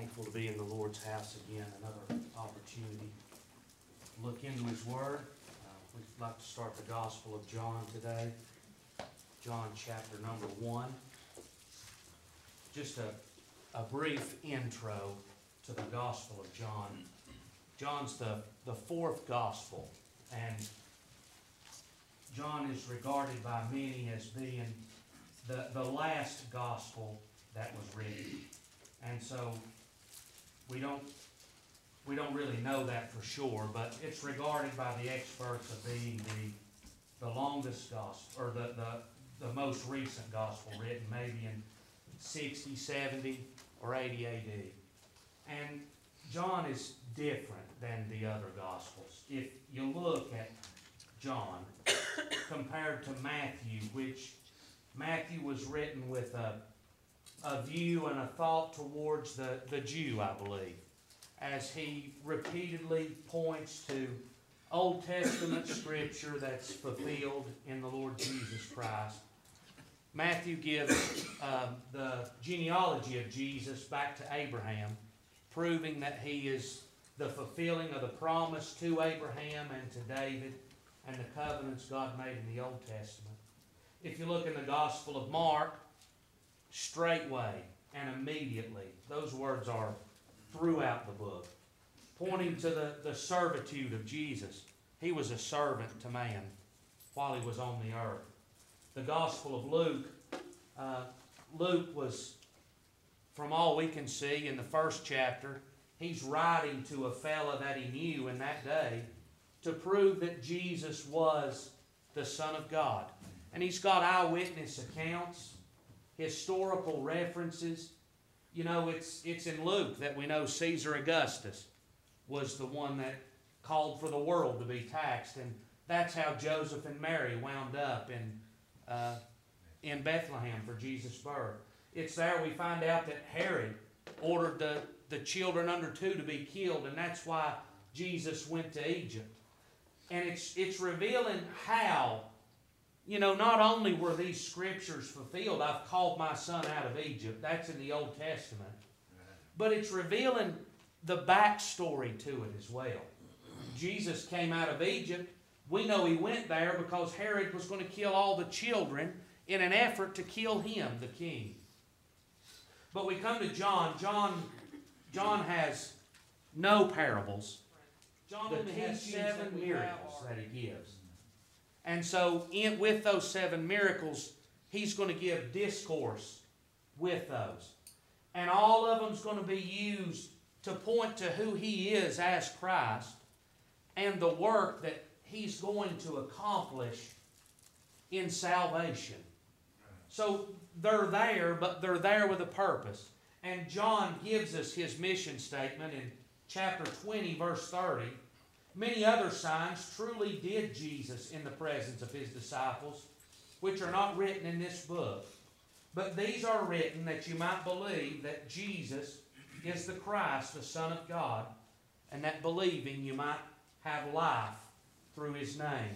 thankful to be in the Lord's house again, another opportunity to look into His Word. Uh, We'd like to start the Gospel of John today, John chapter number one. Just a, a brief intro to the Gospel of John. John's the, the fourth Gospel, and John is regarded by many as being the, the last Gospel that was written. And so, we don't, we don't really know that for sure, but it's regarded by the experts of being the, the longest gospel, or the, the, the most recent gospel written, maybe in 60, 70, or 80 AD. And John is different than the other gospels. If you look at John compared to Matthew, which Matthew was written with a a view and a thought towards the, the Jew, I believe, as he repeatedly points to Old Testament scripture that's fulfilled in the Lord Jesus Christ. Matthew gives um, the genealogy of Jesus back to Abraham, proving that he is the fulfilling of the promise to Abraham and to David and the covenants God made in the Old Testament. If you look in the Gospel of Mark, straightway and immediately. Those words are throughout the book, pointing to the, the servitude of Jesus. He was a servant to man while he was on the earth. The Gospel of Luke, uh, Luke was, from all we can see in the first chapter, he's writing to a fellow that he knew in that day to prove that Jesus was the Son of God. And he's got eyewitness accounts historical references. You know, it's, it's in Luke that we know Caesar Augustus was the one that called for the world to be taxed. And that's how Joseph and Mary wound up in, uh, in Bethlehem for Jesus' birth. It's there we find out that Herod ordered the, the children under two to be killed, and that's why Jesus went to Egypt. And it's, it's revealing how you know, not only were these scriptures fulfilled, I've called my son out of Egypt. That's in the Old Testament. But it's revealing the backstory to it as well. Jesus came out of Egypt. We know he went there because Herod was going to kill all the children in an effort to kill him, the king. But we come to John. John, John has no parables. John only has seven miracles that he gives. And so, in, with those seven miracles, he's going to give discourse with those. And all of them's going to be used to point to who he is as Christ and the work that he's going to accomplish in salvation. So they're there, but they're there with a purpose. And John gives us his mission statement in chapter 20, verse 30. Many other signs truly did Jesus in the presence of his disciples, which are not written in this book. But these are written that you might believe that Jesus is the Christ, the Son of God, and that believing you might have life through his name.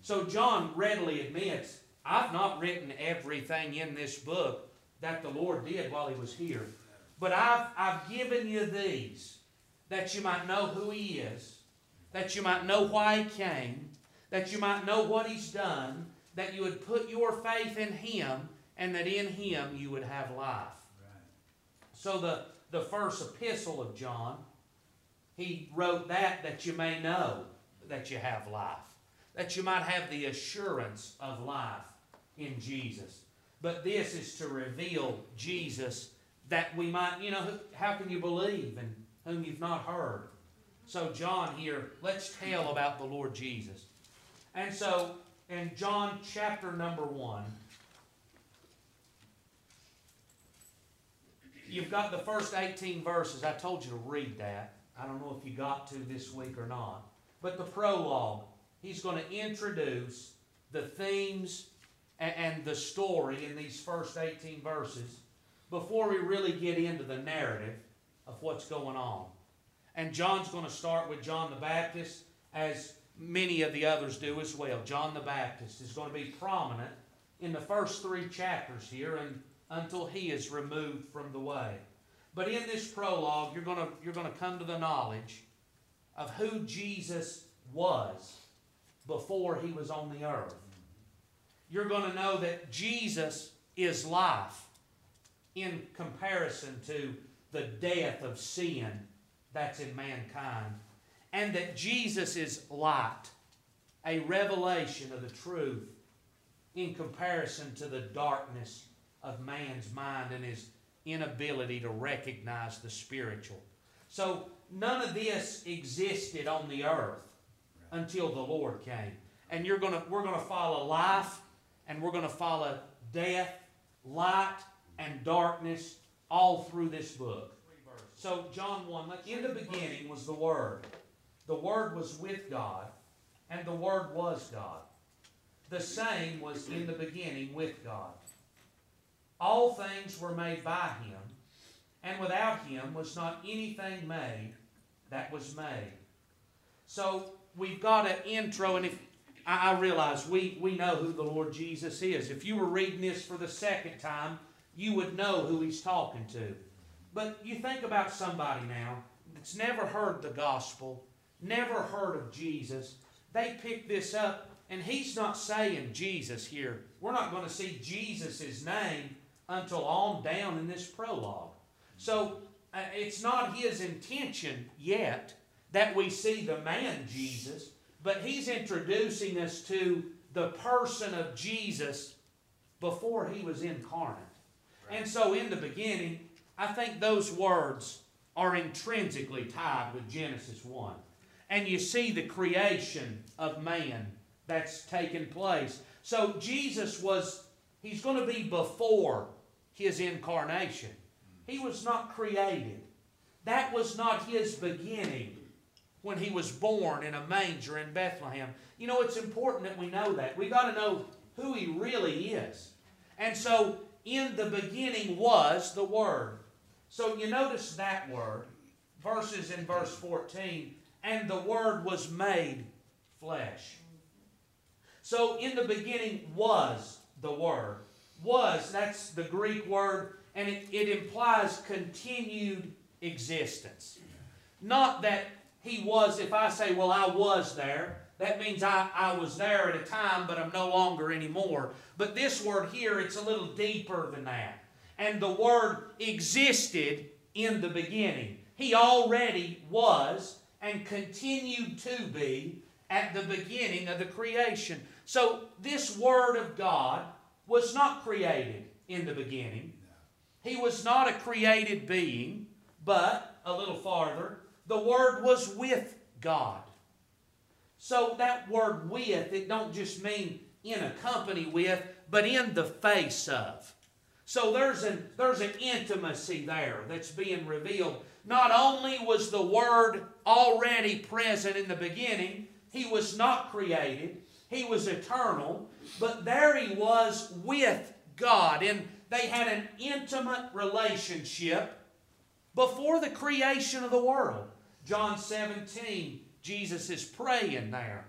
So John readily admits, I've not written everything in this book that the Lord did while he was here. But I've, I've given you these that you might know who he is that you might know why He came, that you might know what He's done, that you would put your faith in Him, and that in Him you would have life. So the, the first epistle of John, he wrote that that you may know that you have life, that you might have the assurance of life in Jesus. But this is to reveal Jesus that we might, you know, how can you believe in whom you've not heard? So, John here, let's tell about the Lord Jesus. And so, in John chapter number 1, you've got the first 18 verses. I told you to read that. I don't know if you got to this week or not. But the prologue, he's going to introduce the themes and the story in these first 18 verses before we really get into the narrative of what's going on. And John's going to start with John the Baptist, as many of the others do as well. John the Baptist is going to be prominent in the first three chapters here and until he is removed from the way. But in this prologue, you're going to you're going to come to the knowledge of who Jesus was before he was on the earth. You're going to know that Jesus is life in comparison to the death of sin that's in mankind. And that Jesus is light, a revelation of the truth in comparison to the darkness of man's mind and his inability to recognize the spiritual. So none of this existed on the earth until the Lord came. And you're gonna, we're going to follow life and we're going to follow death, light, and darkness all through this book. So, John 1, like in the beginning was the Word. The Word was with God, and the Word was God. The same was in the beginning with God. All things were made by Him, and without Him was not anything made that was made. So, we've got an intro, and if I, I realize we, we know who the Lord Jesus is. If you were reading this for the second time, you would know who He's talking to. But you think about somebody now that's never heard the gospel, never heard of Jesus. They pick this up, and he's not saying Jesus here. We're not going to see Jesus' name until on down in this prologue. So uh, it's not his intention yet that we see the man Jesus, but he's introducing us to the person of Jesus before he was incarnate. Right. And so in the beginning, I think those words are intrinsically tied with Genesis 1. And you see the creation of man that's taken place. So Jesus was, he's going to be before his incarnation. He was not created. That was not his beginning when he was born in a manger in Bethlehem. You know, it's important that we know that. we got to know who he really is. And so, in the beginning was the Word. So you notice that word, verses in verse 14, and the Word was made flesh. So in the beginning was the Word. Was, that's the Greek word, and it, it implies continued existence. Not that he was, if I say, well, I was there, that means I, I was there at a time, but I'm no longer anymore. But this word here, it's a little deeper than that. And the Word existed in the beginning. He already was and continued to be at the beginning of the creation. So, this Word of God was not created in the beginning. He was not a created being, but, a little farther, the Word was with God. So that word with, it don't just mean in a company with, but in the face of. So there's an, there's an intimacy there that's being revealed. Not only was the Word already present in the beginning, He was not created, He was eternal, but there He was with God. And they had an intimate relationship before the creation of the world. John 17, Jesus is praying there.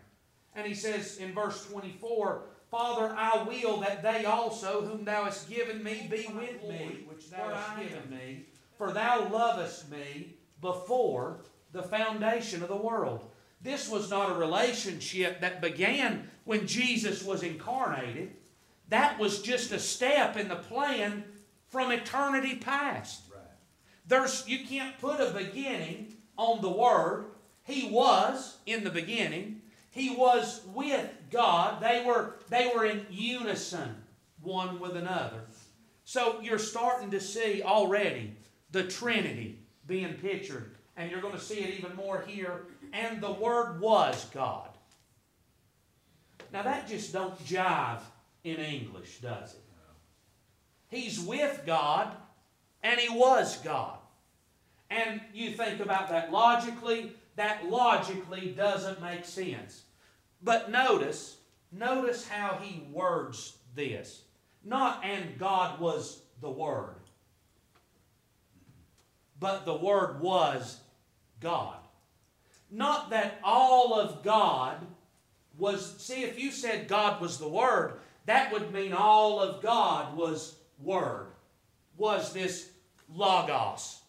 And he says in verse 24, Father, I will that they also, whom thou hast given me, be with me, which thou hast given me, for thou lovest me before the foundation of the world. This was not a relationship that began when Jesus was incarnated. That was just a step in the plan from eternity past. Right. There's, you can't put a beginning on the Word. He was in the beginning. He was with God. They were, they were in unison one with another. So you're starting to see already the Trinity being pictured. And you're going to see it even more here. And the Word was God. Now that just don't jive in English, does it? He's with God and He was God. And you think about that logically, that logically doesn't make sense. But notice, notice how he words this. Not, and God was the Word, but the Word was God. Not that all of God was, see, if you said God was the Word, that would mean all of God was Word, was this Logos,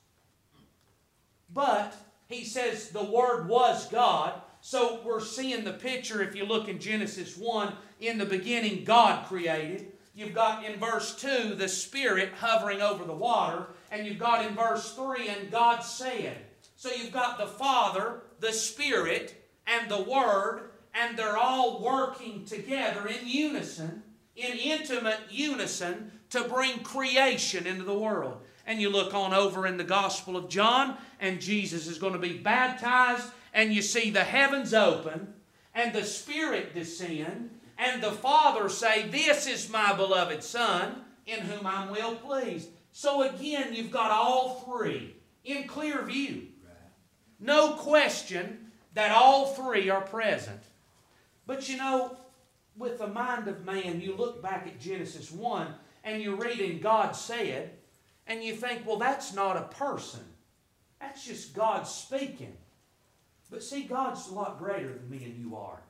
But he says the Word was God. So we're seeing the picture if you look in Genesis 1. In the beginning, God created. You've got in verse 2 the Spirit hovering over the water. And you've got in verse 3, and God said. So you've got the Father, the Spirit, and the Word, and they're all working together in unison, in intimate unison, to bring creation into the world. And you look on over in the Gospel of John, and Jesus is going to be baptized, and you see the heavens open, and the Spirit descend, and the Father say, This is my beloved Son, in whom I'm well pleased. So again, you've got all three in clear view. No question that all three are present. But you know, with the mind of man, you look back at Genesis 1 and you read in God said, and you think, well, that's not a person. That's just God speaking. But see, God's a lot greater than me and you are.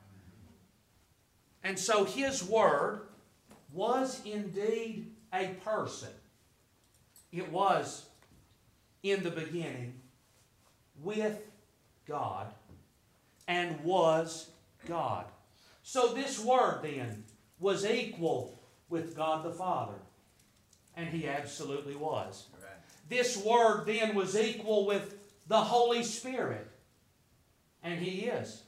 And so His Word was indeed a person. It was in the beginning with God and was God. So this Word then was equal with God the Father. And He absolutely was. This Word then was equal with the Holy Spirit. And He is.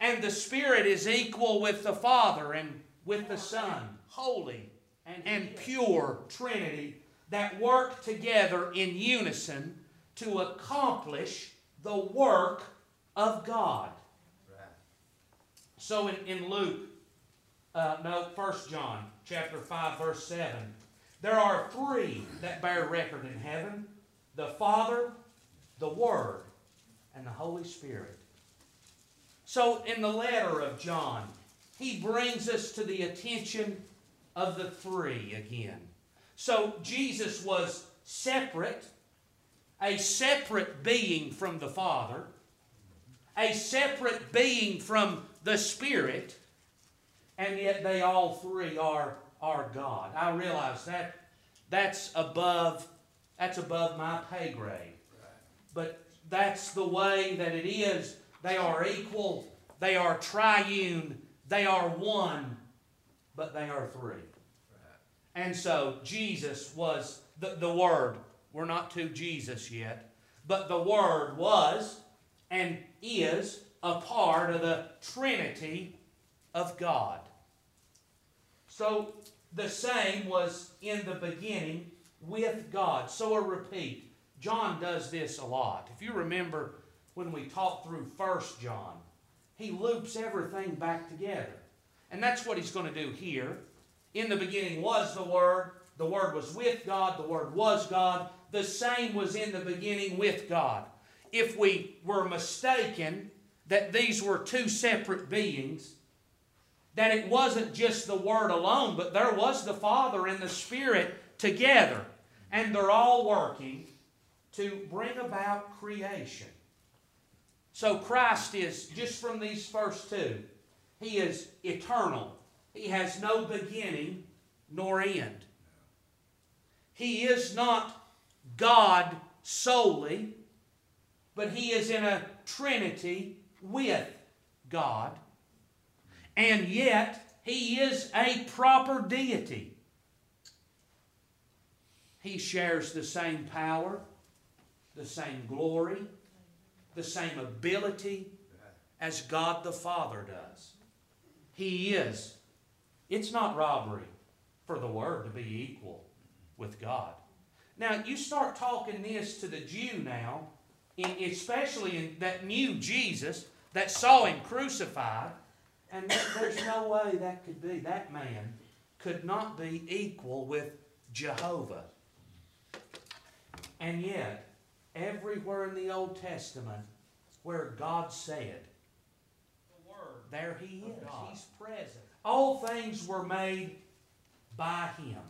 And the Spirit is equal with the Father and with the Son. Holy and, and pure Trinity that work together in unison to accomplish the work of God. So in, in Luke, uh, no, 1 John chapter 5, verse 7, there are three that bear record in heaven the Father, the Word, and the Holy Spirit. So in the letter of John, he brings us to the attention of the three again. So Jesus was separate, a separate being from the Father, a separate being from the Spirit, and yet they all three are, are God. I realize that that's above that's above my pay grade. But that's the way that it is. They are equal, they are triune, they are one, but they are three. And so Jesus was the, the Word. We're not to Jesus yet. But the Word was and is a part of the Trinity of God. So the same was in the beginning with God. So a repeat. John does this a lot. If you remember when we talk through First John, he loops everything back together. And that's what he's going to do here. In the beginning was the Word. The Word was with God. The Word was God. The same was in the beginning with God. If we were mistaken that these were two separate beings, that it wasn't just the Word alone, but there was the Father and the Spirit together. And they're all working to bring about creation. So Christ is, just from these first two, He is eternal. He has no beginning nor end. He is not God solely, but He is in a trinity with God. And yet, He is a proper deity. He shares the same power, the same glory, the same ability as God the Father does. He is it's not robbery for the Word to be equal with God. Now, you start talking this to the Jew now, especially in that knew Jesus that saw him crucified, and there's no way that could be. That man could not be equal with Jehovah. And yet, everywhere in the Old Testament where God said, the Word, there He is. He's present. All things were made by him.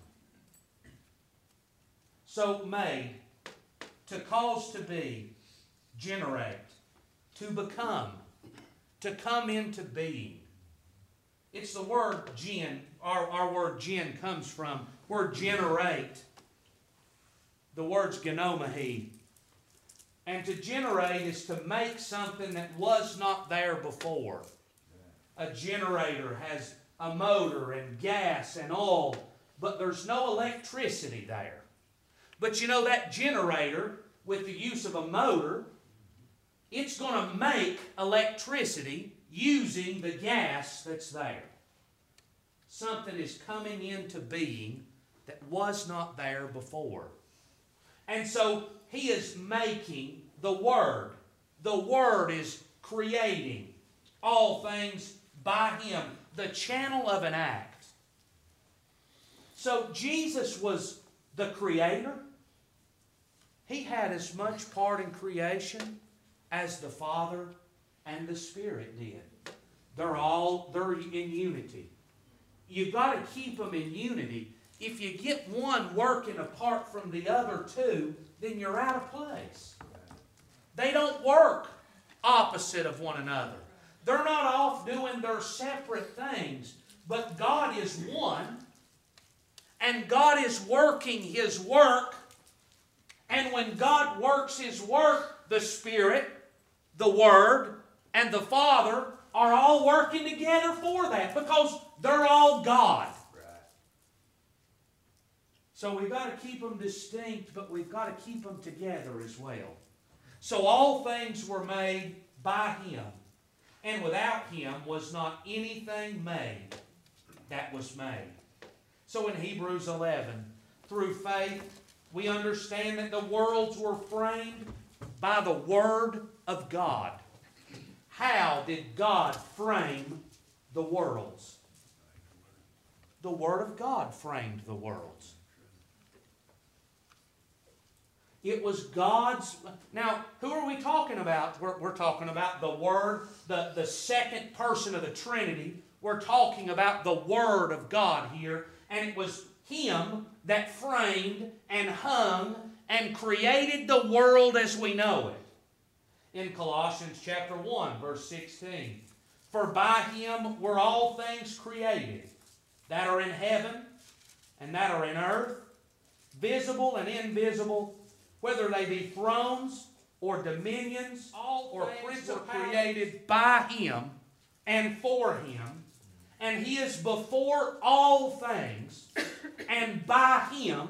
So made to cause to be, generate, to become, to come into being. It's the word gen, our, our word gen comes from, word generate. The word's genomai. And to generate is to make something that was not there before. A generator has a motor and gas and oil, but there's no electricity there. But you know, that generator, with the use of a motor, it's going to make electricity using the gas that's there. Something is coming into being that was not there before. And so he is making the Word. The Word is creating all things by him, the channel of an act. So Jesus was the creator. He had as much part in creation as the Father and the Spirit did. They're all they're in unity. You've got to keep them in unity. If you get one working apart from the other two, then you're out of place. They don't work opposite of one another. They're not off doing their separate things, but God is one, and God is working His work. And when God works His work, the Spirit, the Word, and the Father are all working together for that because they're all God. So we've got to keep them distinct, but we've got to keep them together as well. So all things were made by Him, and without Him was not anything made that was made. So in Hebrews 11, through faith, we understand that the worlds were framed by the Word of God. How did God frame the worlds? The Word of God framed the worlds. It was God's. Now, who are we talking about? We're, we're, talking about the Word, the, the second person of the Trinity. We're talking about the Word of God here. And it was Him that framed and hung and created the world as we know it. In Colossians chapter 1, verse 16. For by Him were all things created that are in heaven and that are in earth, visible and invisible whether they be thrones or dominions all or principalities created by him and for him and he is before all things and by him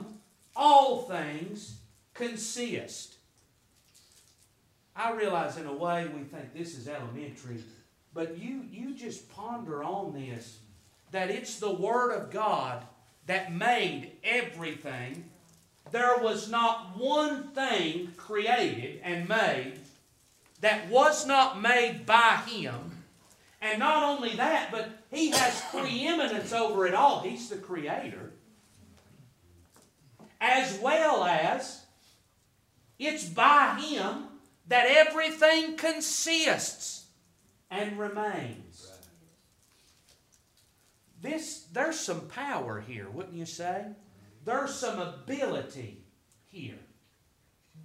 all things consist. I realize in a way we think this is elementary but you you just ponder on this that it's the word of god that made everything there was not one thing created and made that was not made by Him. And not only that, but He has preeminence over it all. He's the Creator. As well as it's by Him that everything consists and remains. This, there's some power here, wouldn't you say? There's some ability here.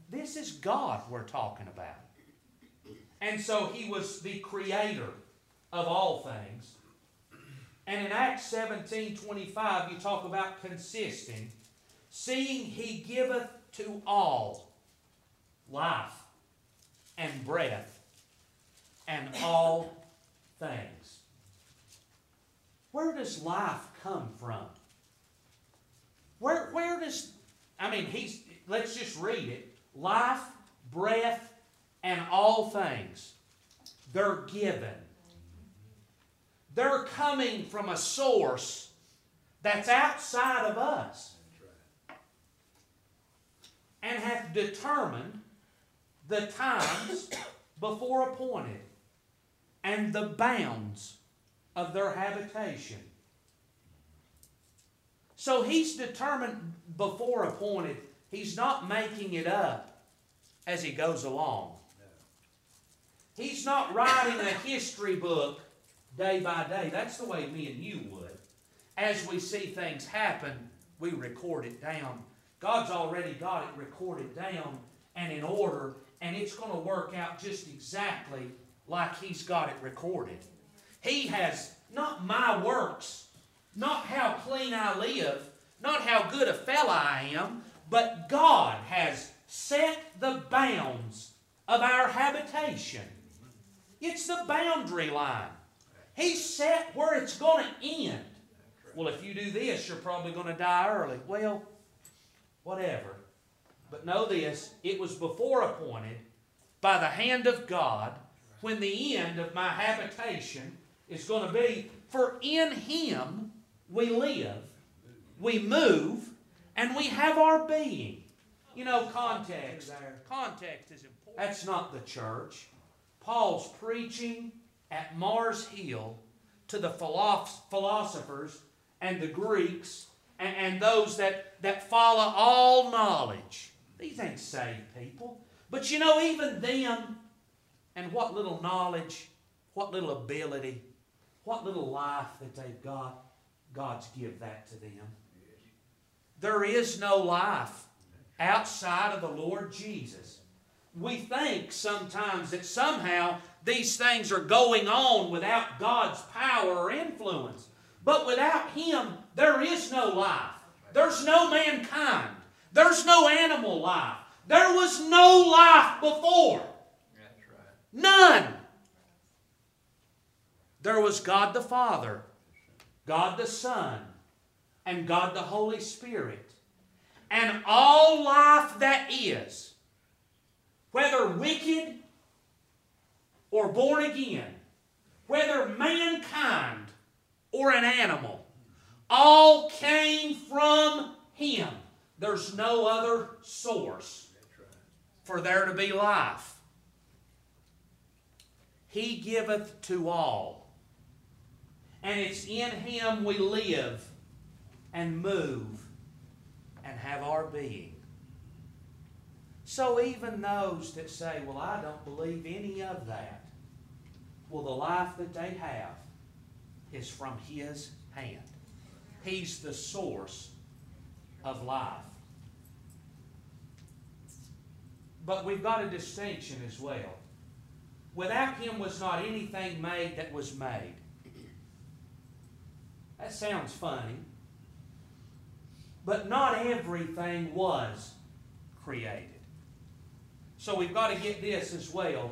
This is God we're talking about. And so he was the creator of all things. And in Acts 17 25, you talk about consisting. Seeing he giveth to all life and breath and all things. Where does life come from? Where, where does, I mean, he's, let's just read it. Life, breath, and all things, they're given. They're coming from a source that's outside of us and hath determined the times before appointed and the bounds of their habitation so he's determined before appointed, he's not making it up as he goes along. He's not writing a history book day by day. That's the way me and you would. As we see things happen, we record it down. God's already got it recorded down and in order, and it's going to work out just exactly like He's got it recorded. He has not my works not how clean I live, not how good a fella I am, but God has set the bounds of our habitation. It's the boundary line. He set where it's going to end. Well, if you do this, you're probably going to die early. Well, whatever. But know this it was before appointed by the hand of God when the end of my habitation is going to be. For in Him we live, we move, and we have our being. You know, context. Context is important. That's not the church. Paul's preaching at Mars Hill to the philosophers and the Greeks and, and those that, that follow all knowledge. These ain't saved people. But you know, even them and what little knowledge, what little ability, what little life that they've got, God's give that to them. There is no life outside of the Lord Jesus. We think sometimes that somehow these things are going on without God's power or influence. But without Him, there is no life. There's no mankind. There's no animal life. There was no life before. None. There was God the Father, God the Son, and God the Holy Spirit. And all life that is, whether wicked or born again, whether mankind or an animal, all came from Him. There's no other source for there to be life. He giveth to all. And it's in Him we live and move and have our being. So even those that say, Well, I don't believe any of that, well, the life that they have is from His hand. He's the source of life. But we've got a distinction as well. Without Him was not anything made that was made. That sounds funny. But not everything was created. So we've got to get this as well.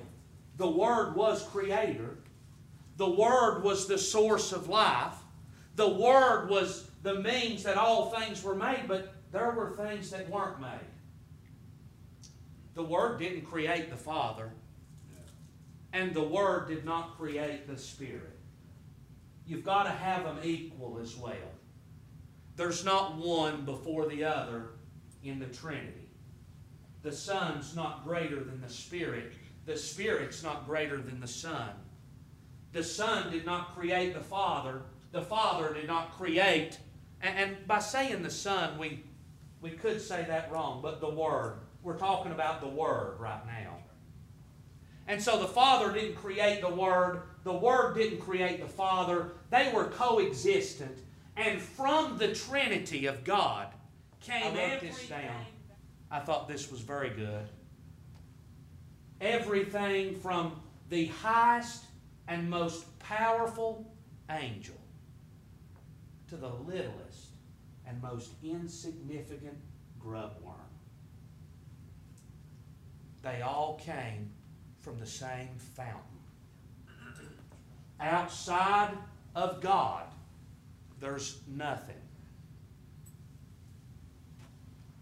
The Word was creator. The Word was the source of life. The Word was the means that all things were made, but there were things that weren't made. The Word didn't create the Father, and the Word did not create the Spirit. You've got to have them equal as well. There's not one before the other in the Trinity. The Son's not greater than the Spirit. The Spirit's not greater than the Son. The Son did not create the Father. The Father did not create. And, by saying the Son, we, we could say that wrong, but the Word. We're talking about the Word right now. And so the Father didn't create the Word, the Word didn't create the Father. They were coexistent. And from the Trinity of God came I wrote this down. I thought this was very good. Everything from the highest and most powerful angel to the littlest and most insignificant grubworm. They all came from the same fountain. Outside of God, there's nothing.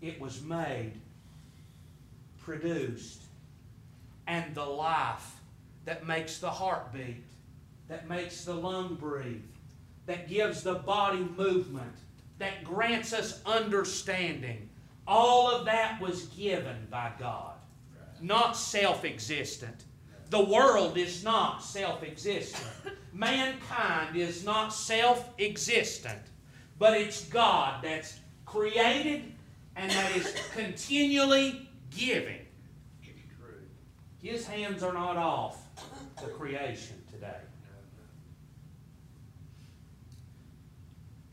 It was made, produced, and the life that makes the heart beat, that makes the lung breathe, that gives the body movement, that grants us understanding. All of that was given by God, not self existent. The world is not self existent. Mankind is not self existent, but it's God that's created and that is continually giving. His hands are not off the creation today.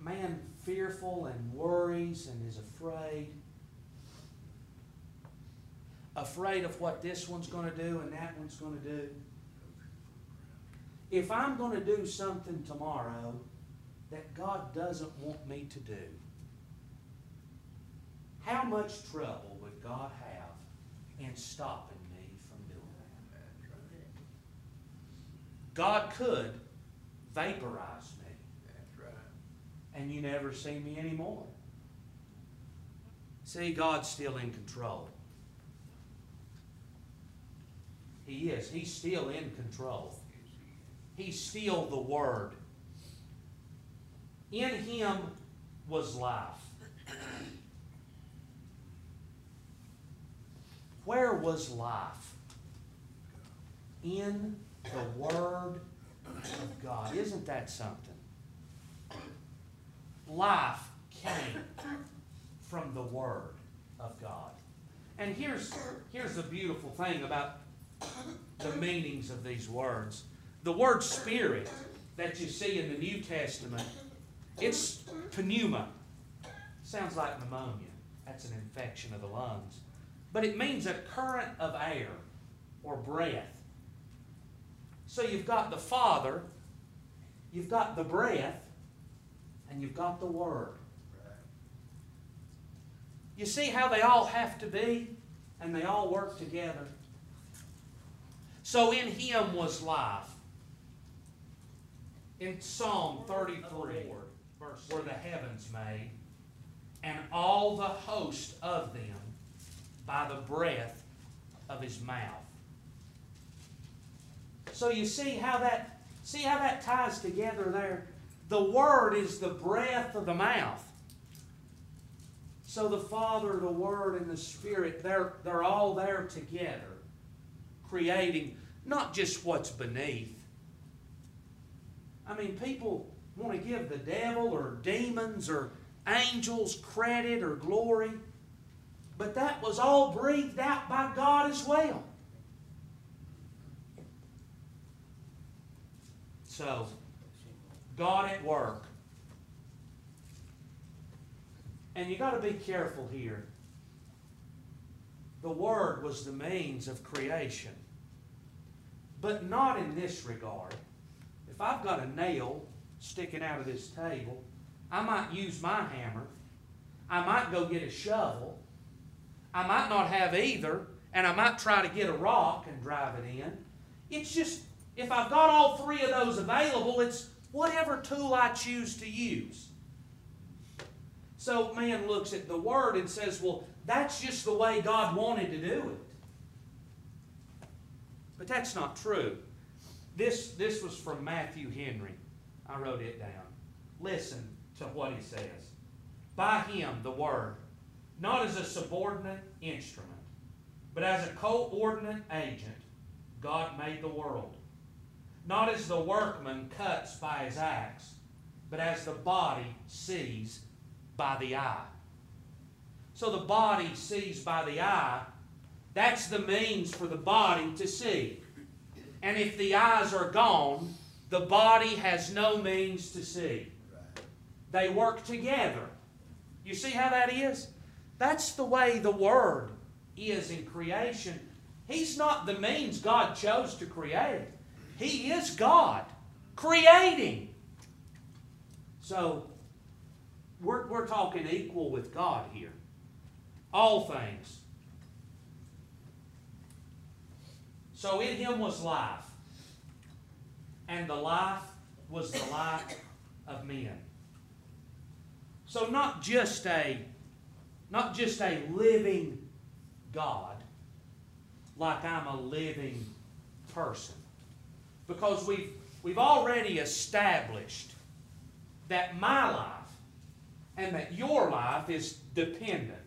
Man fearful and worries and is afraid afraid of what this one's going to do and that one's going to do. If I'm going to do something tomorrow that God doesn't want me to do, how much trouble would God have in stopping me from doing that? God could vaporize me and you never see me anymore. See, God's still in control. He is. He's still in control. He's still the Word. In Him was life. Where was life? In the Word of God. Isn't that something? Life came from the Word of God. And here's, here's the beautiful thing about the meanings of these words. The word spirit that you see in the New Testament, it's pneuma. Sounds like pneumonia. That's an infection of the lungs. But it means a current of air or breath. So you've got the Father, you've got the breath, and you've got the Word. You see how they all have to be, and they all work together. So in him was life. In Psalm 33, were the heavens made, and all the host of them by the breath of his mouth. So you see how that see how that ties together there? The word is the breath of the mouth. So the Father, the Word, and the Spirit, they're, they're all there together, creating not just what's beneath. I mean, people want to give the devil or demons or angels credit or glory, but that was all breathed out by God as well. So, God at work. And you got to be careful here. The Word was the means of creation, but not in this regard. If I've got a nail sticking out of this table, I might use my hammer. I might go get a shovel. I might not have either, and I might try to get a rock and drive it in. It's just, if I've got all three of those available, it's whatever tool I choose to use. So man looks at the Word and says, well, that's just the way God wanted to do it. But that's not true. This, this was from Matthew Henry. I wrote it down. Listen to what he says. By him, the Word, not as a subordinate instrument, but as a coordinate agent, God made the world. Not as the workman cuts by his axe, but as the body sees by the eye. So the body sees by the eye. That's the means for the body to see. And if the eyes are gone, the body has no means to see. They work together. You see how that is? That's the way the Word is in creation. He's not the means God chose to create. He is God creating. So, we're, we're talking equal with God here. All things. So in him was life, and the life was the light of men. So not just a not just a living God, like I'm a living person. Because we've we've already established that my life and that your life is dependent.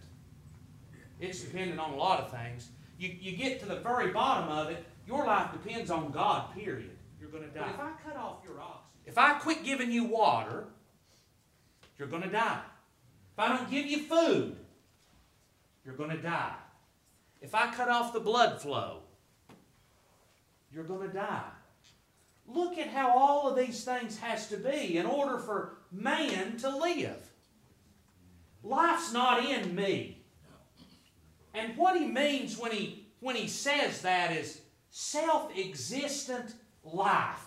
It's dependent on a lot of things. You, you get to the very bottom of it, your life depends on God, period. You're going to die. But if I cut off your oxygen, if I quit giving you water, you're going to die. If I don't give you food, you're going to die. If I cut off the blood flow, you're going to die. Look at how all of these things has to be in order for man to live. Life's not in me. And what he means when he, when he says that is self existent life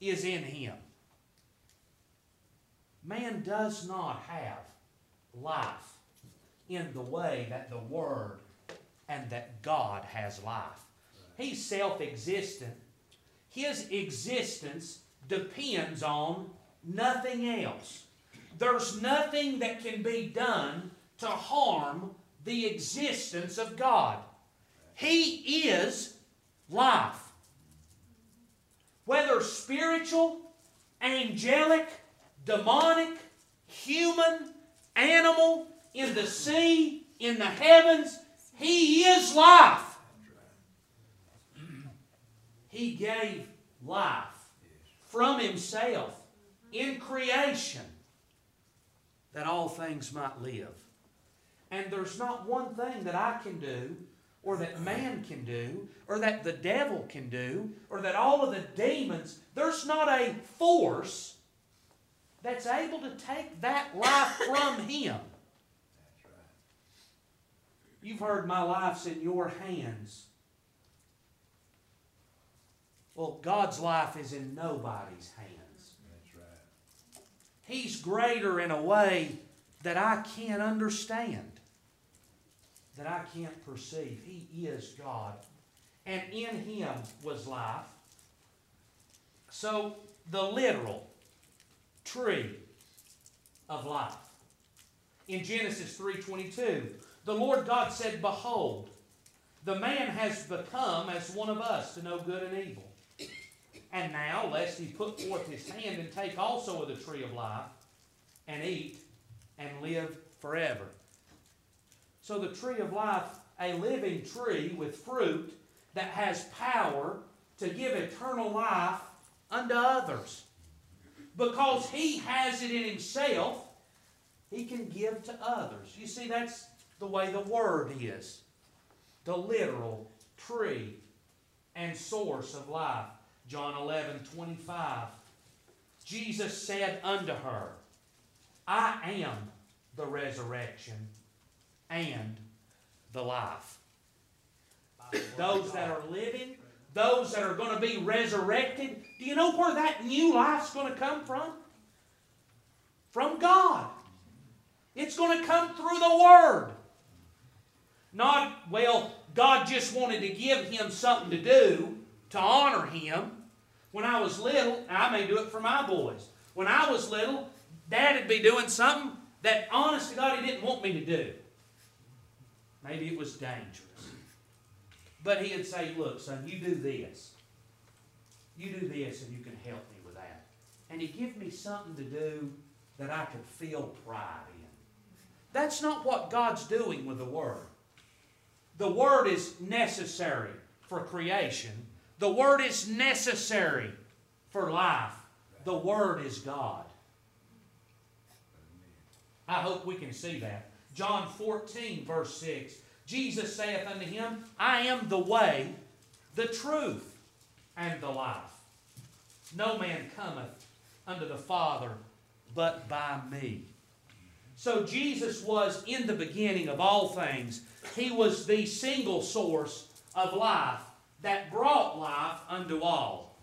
is in him. Man does not have life in the way that the Word and that God has life. He's self existent. his existence depends on nothing else. There's nothing that can be done to harm the existence of God. He is life. Whether spiritual, angelic, demonic, human, animal, in the sea, in the heavens, He is life. He gave life from Himself in creation that all things might live. And there's not one thing that I can do, or that man can do, or that the devil can do, or that all of the demons, there's not a force that's able to take that life from him. You've heard my life's in your hands. Well, God's life is in nobody's hands. Greater in a way that I can't understand, that I can't perceive. He is God. And in Him was life. So, the literal tree of life. In Genesis 3:22, the Lord God said, "Behold, the man has become as one of us to know good and evil. And now, lest he put forth his hand and take also of the tree of life, and eat, and live forever. So, the tree of life, a living tree with fruit that has power to give eternal life unto others. Because he has it in himself, he can give to others. You see, that's the way the Word is the literal tree and source of life. John 11, 25. Jesus said unto her, I am the resurrection and the life. Those that are living, those that are going to be resurrected, do you know where that new life's going to come from? From God. It's going to come through the Word. Not, well, God just wanted to give him something to do to honor him. When I was little, I may do it for my boys. When I was little, Dad would be doing something that, honest to God, he didn't want me to do. Maybe it was dangerous. But he'd say, Look, son, you do this. You do this, and you can help me with that. And he'd give me something to do that I could feel pride in. That's not what God's doing with the Word. The Word is necessary for creation. The Word is necessary for life. The Word is God. I hope we can see that. John 14, verse 6. Jesus saith unto him, I am the way, the truth, and the life. No man cometh unto the Father but by me. So Jesus was in the beginning of all things. He was the single source of life that brought life unto all.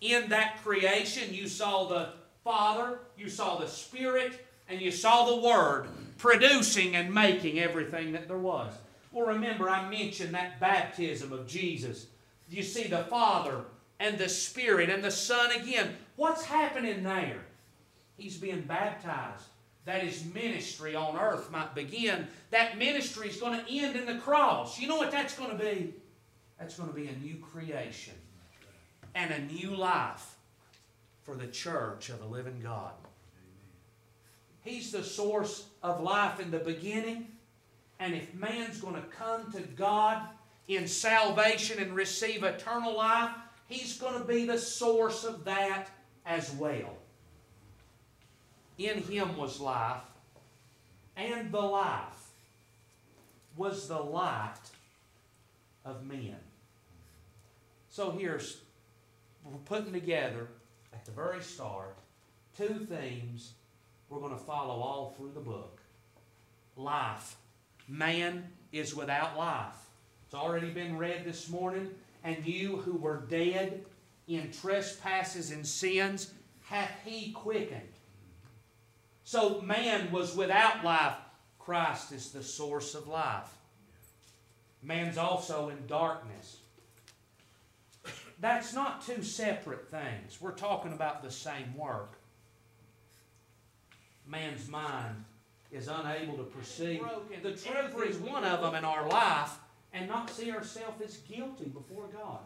In that creation, you saw the Father, you saw the Spirit, and you saw the Word producing and making everything that there was. Well, remember, I mentioned that baptism of Jesus. You see the Father and the Spirit and the Son again. What's happening there? He's being baptized. That his ministry on earth might begin. That ministry is going to end in the cross. You know what that's going to be? That's going to be a new creation and a new life for the church of the living God. He's the source of life in the beginning. And if man's going to come to God in salvation and receive eternal life, he's going to be the source of that as well. In him was life, and the life was the light of men. So here's, we're putting together at the very start two themes we're going to follow all through the book. Life. Man is without life. It's already been read this morning. And you who were dead in trespasses and sins hath he quickened. So man was without life. Christ is the source of life. Man's also in darkness. that's not two separate things. We're talking about the same work. Man's mind is unable to perceive the truth is one of them in our life and not see ourselves as guilty before God.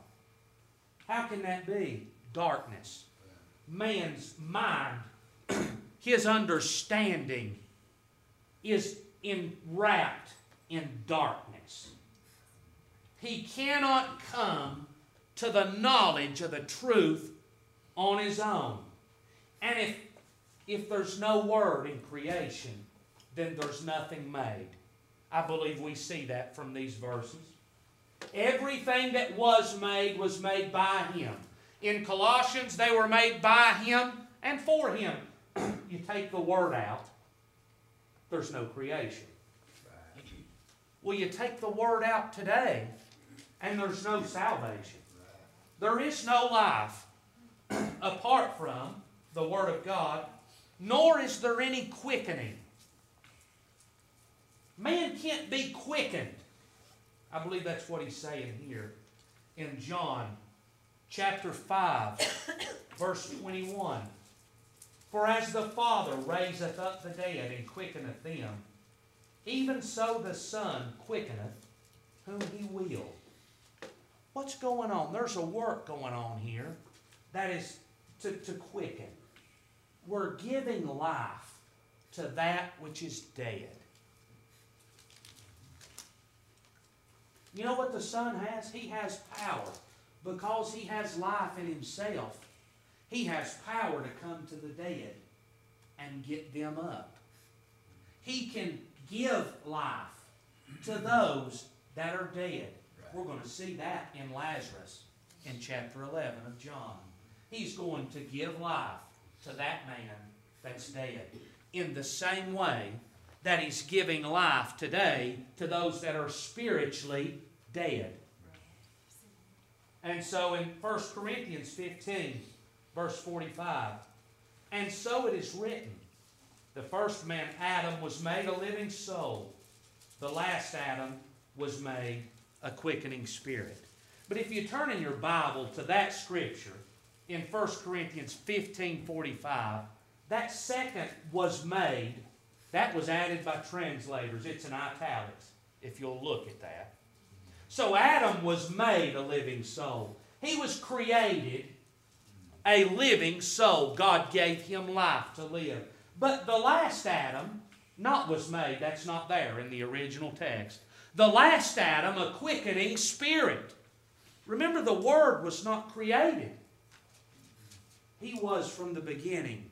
How can that be? Darkness. Man's mind, his understanding is enwrapped in darkness. He cannot come to the knowledge of the truth on his own. And if, if there's no word in creation, then there's nothing made. I believe we see that from these verses. Everything that was made was made by him. In Colossians, they were made by him and for him. you take the word out, there's no creation. Well, you take the word out today, and there's no salvation. There is no life apart from the Word of God, nor is there any quickening. Man can't be quickened. I believe that's what he's saying here in John chapter 5, verse 21. For as the Father raiseth up the dead and quickeneth them, even so the Son quickeneth whom he will. What's going on? There's a work going on here that is to, to quicken. We're giving life to that which is dead. You know what the Son has? He has power. Because He has life in Himself, He has power to come to the dead and get them up. He can give life to those that are dead. We're going to see that in Lazarus in chapter 11 of John. He's going to give life to that man that's dead. In the same way that he's giving life today to those that are spiritually dead. And so in 1 Corinthians 15, verse 45, and so it is written, the first man, Adam, was made a living soul. The last Adam was made a quickening spirit. But if you turn in your Bible to that scripture in 1 Corinthians 15 45, that second was made, that was added by translators. It's in italics, if you'll look at that. So Adam was made a living soul. He was created a living soul. God gave him life to live. But the last Adam, not was made, that's not there in the original text. The last Adam, a quickening spirit. Remember, the Word was not created, He was from the beginning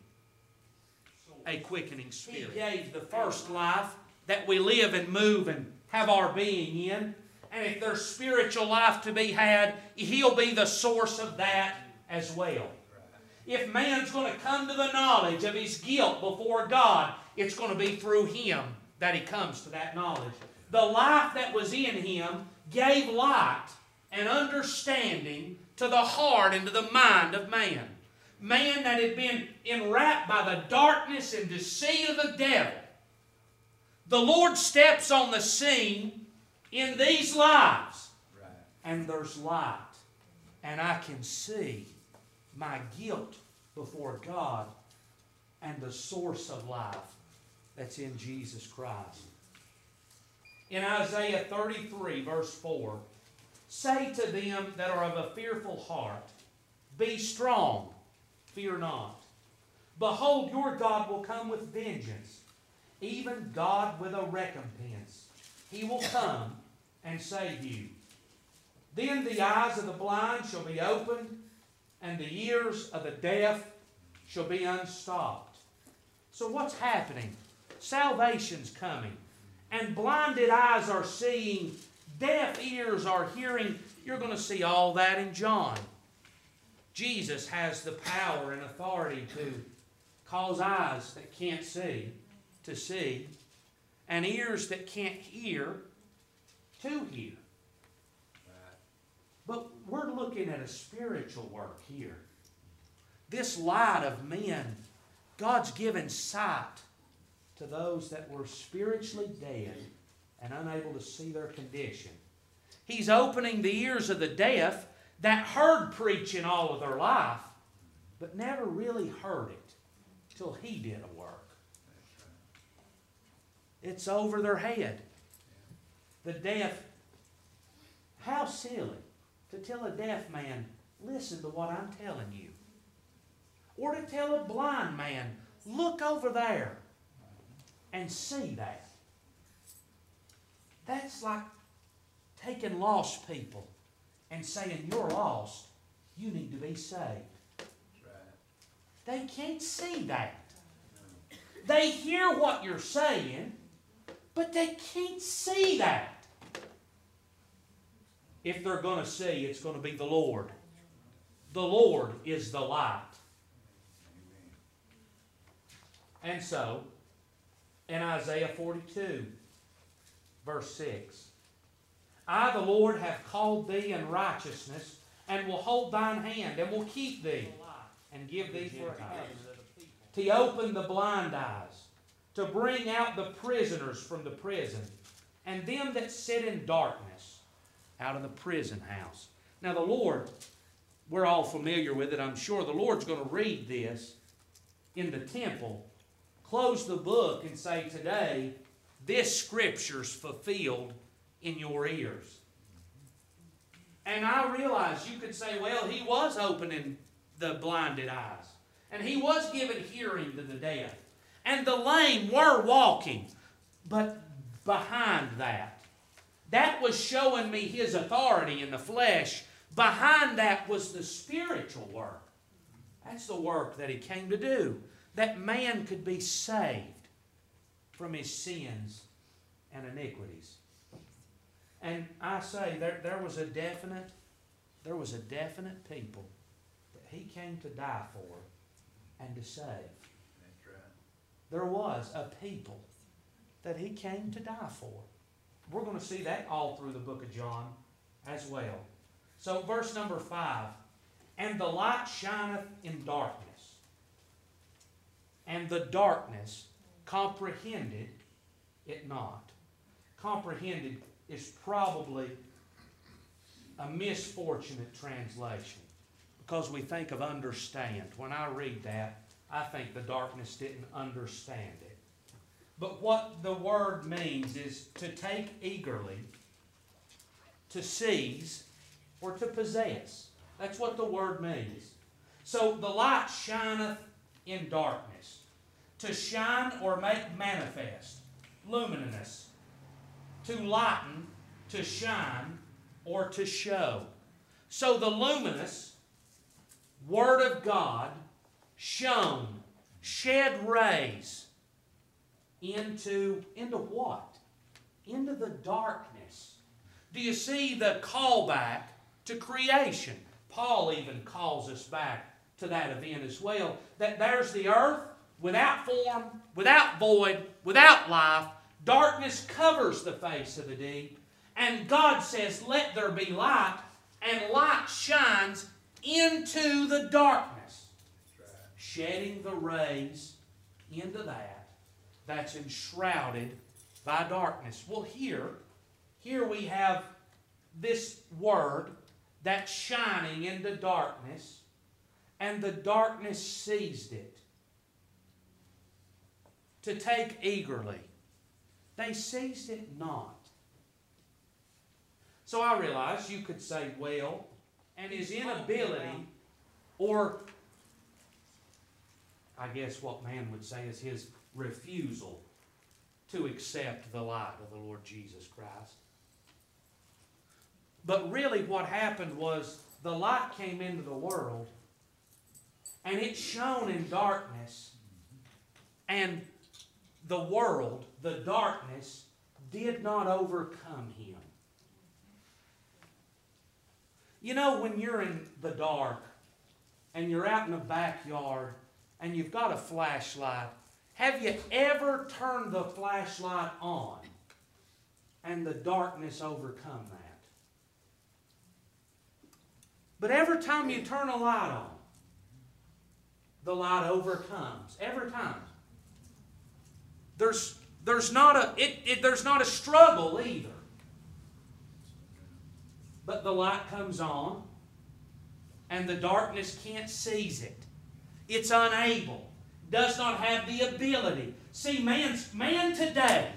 a quickening spirit. He gave the first life that we live and move and have our being in. And if there's spiritual life to be had, He'll be the source of that as well. If man's going to come to the knowledge of his guilt before God, it's going to be through Him that he comes to that knowledge the life that was in him gave light and understanding to the heart and to the mind of man. Man that had been enwrapped by the darkness and deceit of the devil. The Lord steps on the scene in these lives, right. and there's light, and I can see my guilt before God and the source of life that's in Jesus Christ in Isaiah 33, verse 4 Say to them that are of a fearful heart, Be strong, fear not. Behold, your God will come with vengeance, even God with a recompense. He will come and save you. Then the eyes of the blind shall be opened, and the ears of the deaf shall be unstopped. So, what's happening? Salvation's coming and blinded eyes are seeing, deaf ears are hearing. You're going to see all that in John. Jesus has the power and authority to cause eyes that can't see to see, and ears that can't hear to hear. But we're looking at a spiritual work here. This light of men, God's given sight to those that were spiritually dead and unable to see their condition. He's opening the ears of the deaf that heard preaching all of their life, but never really heard it till he did a work. It's over their head. The deaf, how silly to tell a deaf man, listen to what I'm telling you. Or to tell a blind man, look over there and see that. That's like taking lost people and saying, You're lost, you need to be saved. They can't see that. They hear what you're saying, but they can't see that. If they're going to see, it's going to be the Lord. The Lord is the light. And so, in Isaiah 42, verse 6, I, the Lord, have called thee in righteousness, and will hold thine hand, and will keep thee, and give thee for a covenant to open the blind eyes, to bring out the prisoners from the prison, and them that sit in darkness out of the prison house. Now, the Lord, we're all familiar with it, I'm sure. The Lord's going to read this in the temple, close the book, and say, Today, this scripture's fulfilled in your ears. And I realize you could say, well, he was opening the blinded eyes, and he was giving hearing to the deaf, and the lame were walking. But behind that, that was showing me his authority in the flesh. Behind that was the spiritual work. That's the work that he came to do. That man could be saved from his sins and iniquities. And I say there, there was a definite, there was a definite people that he came to die for and to save. That's right. There was a people that he came to die for. We're going to see that all through the book of John as well. So, verse number five And the light shineth in darkness, and the darkness comprehended it not. Comprehended is probably a misfortunate translation because we think of understand. When I read that, I think the darkness didn't understand it. But what the word means is to take eagerly, to seize, or to possess. That's what the word means. So the light shineth in darkness. To shine or make manifest, luminous, to lighten, to shine, or to show. So the luminous Word of God shone, shed rays into, into what? Into the darkness. Do you see the callback to creation? Paul even calls us back to that event as well. That there's the earth without form, without void, without life. Darkness covers the face of the deep. And God says, Let there be light. And light shines into the darkness, shedding the rays into that that's enshrouded by darkness. Well, here, here we have this word that's shining into darkness, and the darkness seized it to take eagerly. They seized it not. So I realize you could say, well, and his inability, or I guess what man would say is his refusal to accept the light of the Lord Jesus Christ. But really, what happened was the light came into the world and it shone in darkness, and the world, the darkness, did not overcome him. You know, when you're in the dark and you're out in the backyard and you've got a flashlight, have you ever turned the flashlight on and the darkness overcome that? But every time you turn a light on, the light overcomes. Every time. There's, there's, not a, it, it, there's not a struggle either. But the light comes on and the darkness can't seize it. It's unable, does not have the ability. See, man's, man today,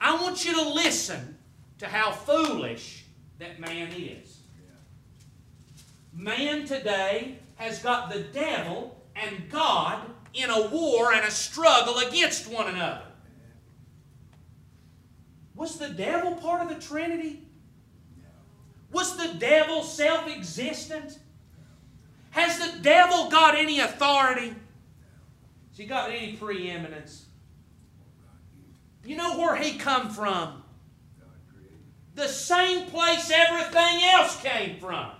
I want you to listen to how foolish that man is. Man today has got the devil and God in a war and a struggle against one another. Was the devil part of the Trinity? Was the devil self existent? Has the devil got any authority? Has he got any preeminence? You know where he come from? The same place everything else came from.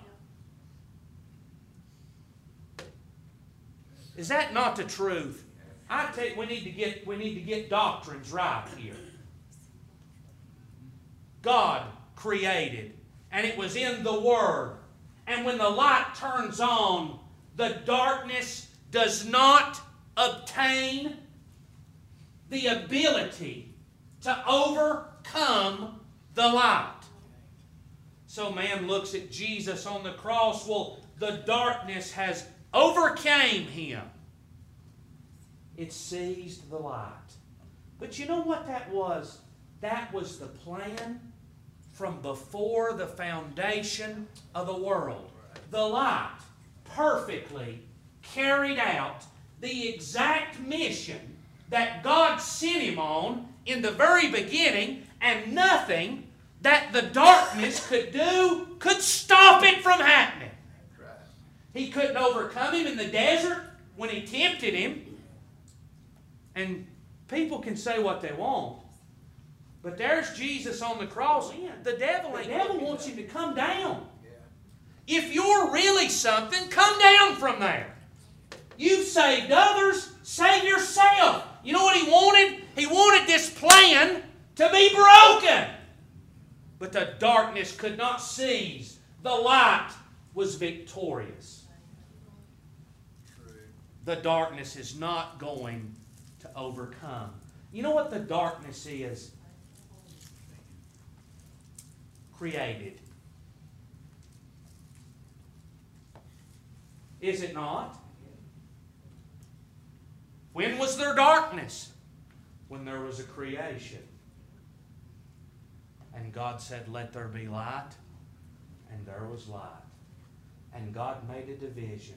Is that not the truth? I you, we need to get we need to get doctrines right here. God created, and it was in the Word. And when the light turns on, the darkness does not obtain the ability to overcome the light. So man looks at Jesus on the cross. Well, the darkness has overcame him. It seized the light. But you know what that was? That was the plan from before the foundation of the world. The light perfectly carried out the exact mission that God sent him on in the very beginning, and nothing that the darkness could do could stop it from happening. He couldn't overcome him in the desert when he tempted him. And people can say what they want. But there's Jesus on the cross. The devil, the devil wants him to come down. If you're really something, come down from there. You've saved others, save yourself. You know what he wanted? He wanted this plan to be broken. But the darkness could not seize. The light was victorious. The darkness is not going to overcome. You know what the darkness is? created. Is it not? When was there darkness? When there was a creation. And God said, Let there be light. And there was light. And God made a division.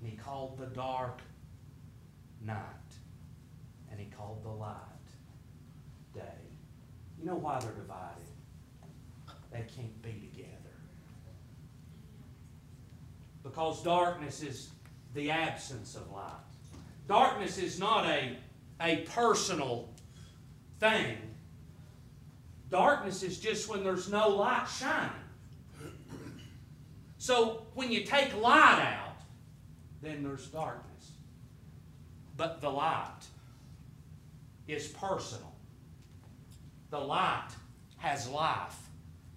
And He called the dark night. And He called the light day. You know why they're divided? they can't be together. Because darkness is the absence of light. Darkness is not a, a personal thing. Darkness is just when there's no light shining. So when you take light out, then there's darkness. But the light is personal. The light has life.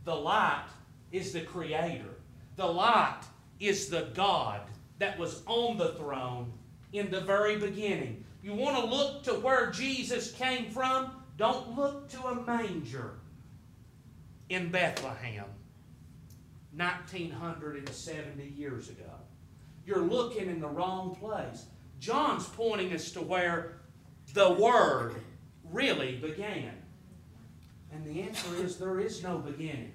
The light is the Creator. The light is the God that was on the throne in the very beginning. You want to look to where Jesus came from? Don't look to a manger in Bethlehem 1970 years ago. You're looking in the wrong place. John's pointing us to where the Word really began. And the answer is there is no beginning.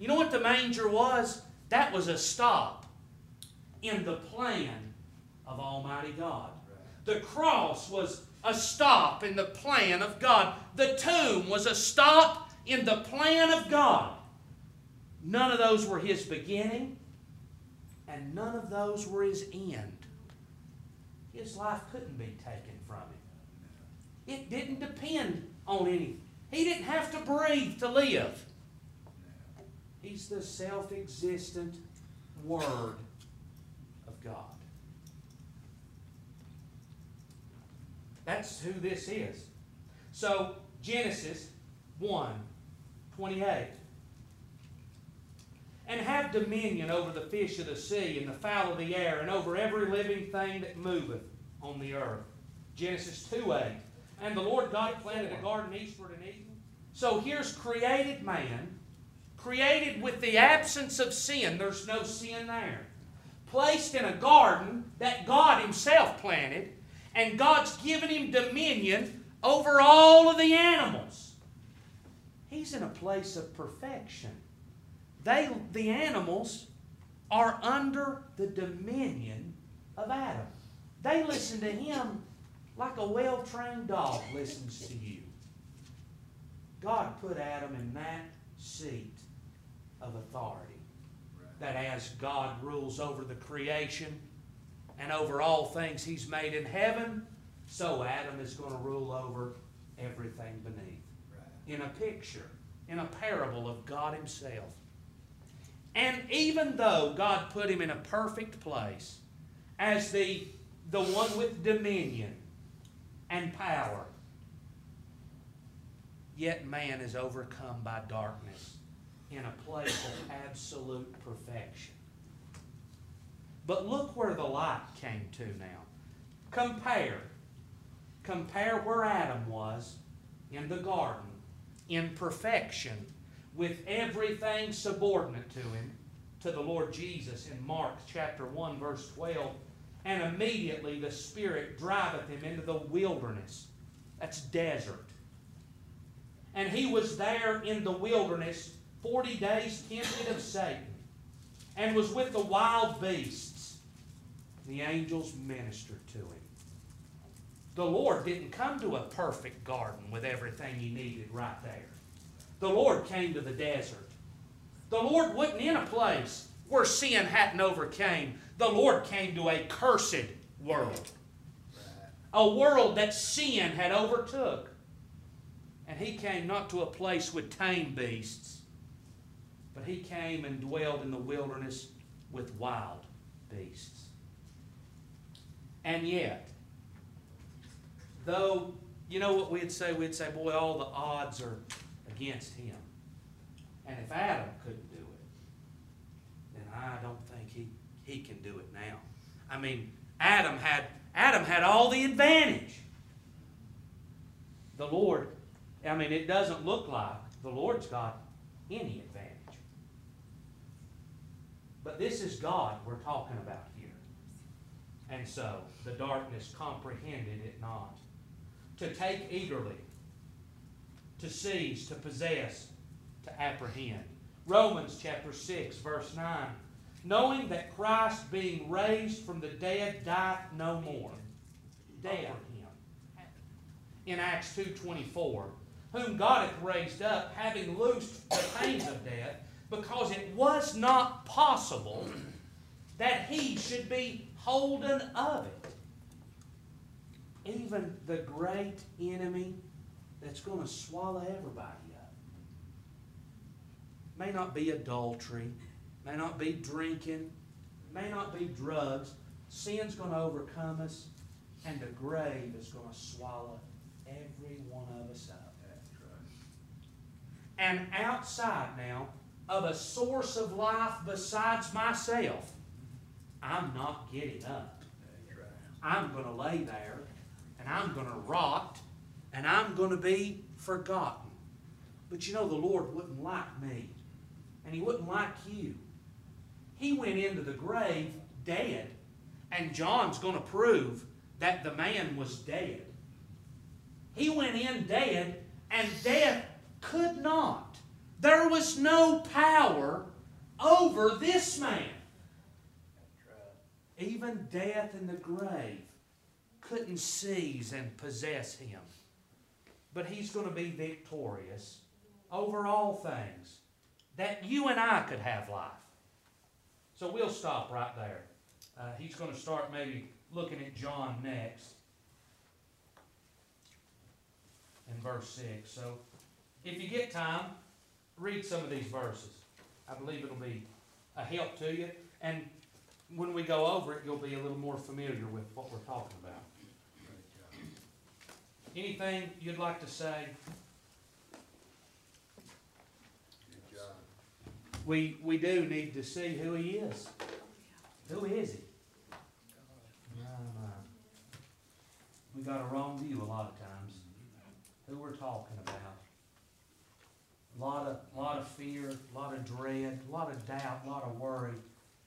You know what the manger was? That was a stop in the plan of Almighty God. The cross was a stop in the plan of God. The tomb was a stop in the plan of God. None of those were his beginning, and none of those were his end. His life couldn't be taken from him. It didn't depend on any. He didn't have to breathe to live. He's the self existent Word of God. That's who this is. So, Genesis 1 28. And have dominion over the fish of the sea and the fowl of the air and over every living thing that moveth on the earth. Genesis 2 8. And the Lord God planted a garden eastward and Eden. So here's created man created with the absence of sin. There's no sin there. placed in a garden that God Himself planted, and God's given him dominion over all of the animals. He's in a place of perfection. They, the animals, are under the dominion of Adam. They listen to him like a well trained dog listens to you. God put Adam in that seat of authority. That as God rules over the creation and over all things He's made in heaven, so Adam is going to rule over everything beneath. In a picture, in a parable of God Himself. And even though God put him in a perfect place as the, the one with dominion and power, yet man is overcome by darkness in a place of absolute perfection. But look where the light came to now. Compare. Compare where Adam was in the garden in perfection with everything subordinate to him to the Lord Jesus in Mark chapter 1 verse 12 and immediately the spirit driveth him into the wilderness. That's desert. And he was there in the wilderness 40 days tempted of Satan and was with the wild beasts. The angels ministered to him. The Lord didn't come to a perfect garden with everything he needed right there the Lord came to the desert. The Lord wasn't in a place where sin hadn't overcame. The Lord came to a cursed world. A world that sin had overtook. And he came not to a place with tame beasts, but he came and dwelled in the wilderness with wild beasts. And yet, though, you know what we'd say? We'd say, boy, all the odds are against him. And if Adam couldn't do it, then I don't think he, he can do it now. I mean, Adam had Adam had all the advantage. The Lord, I mean, it doesn't look like the Lord's got any advantage. But this is God we're talking about here. And so the darkness comprehended it not. To take eagerly to seize, to possess, to apprehend. Romans chapter 6, verse 9. Knowing that Christ, being raised from the dead, dieth no more. Dead him. In Acts 2.24, whom God hath raised up, having loosed the pains of death, because it was not possible that he should be holden of it. Even the great enemy that's going to swallow everybody up. May not be adultery, may not be drinking, may not be drugs. Sin's going to overcome us, and the grave is going to swallow every one of us up. And outside now of a source of life besides myself, I'm not getting up. I'm going to lay there and I'm going to rot and I'm going to be forgotten. But you know, the Lord wouldn't like me, and He wouldn't like you. He went into the grave dead, and John's going to prove that the man was dead. He went in dead, and death could not. There was no power over this man. Even death in the grave couldn't seize and possess him but he's going to be victorious over all things, that you and I could have life. So we'll stop right there. Uh, he's going to start maybe looking at John next in verse 6. So if you get time, read some of these verses. I believe it'll be a help to you. And when we go over it, you'll be a little more familiar with what we're talking about. Anything you'd like to say? Good job. We, we do need to see who he is. Who is he? We got a wrong view a lot of times. Who we're talking about. A lot of, lot of fear, a lot of dread, a lot of doubt, a lot of worry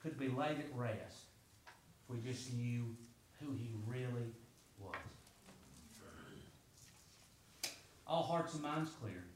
could be laid at rest if we just knew who he really was. All hearts and minds clear.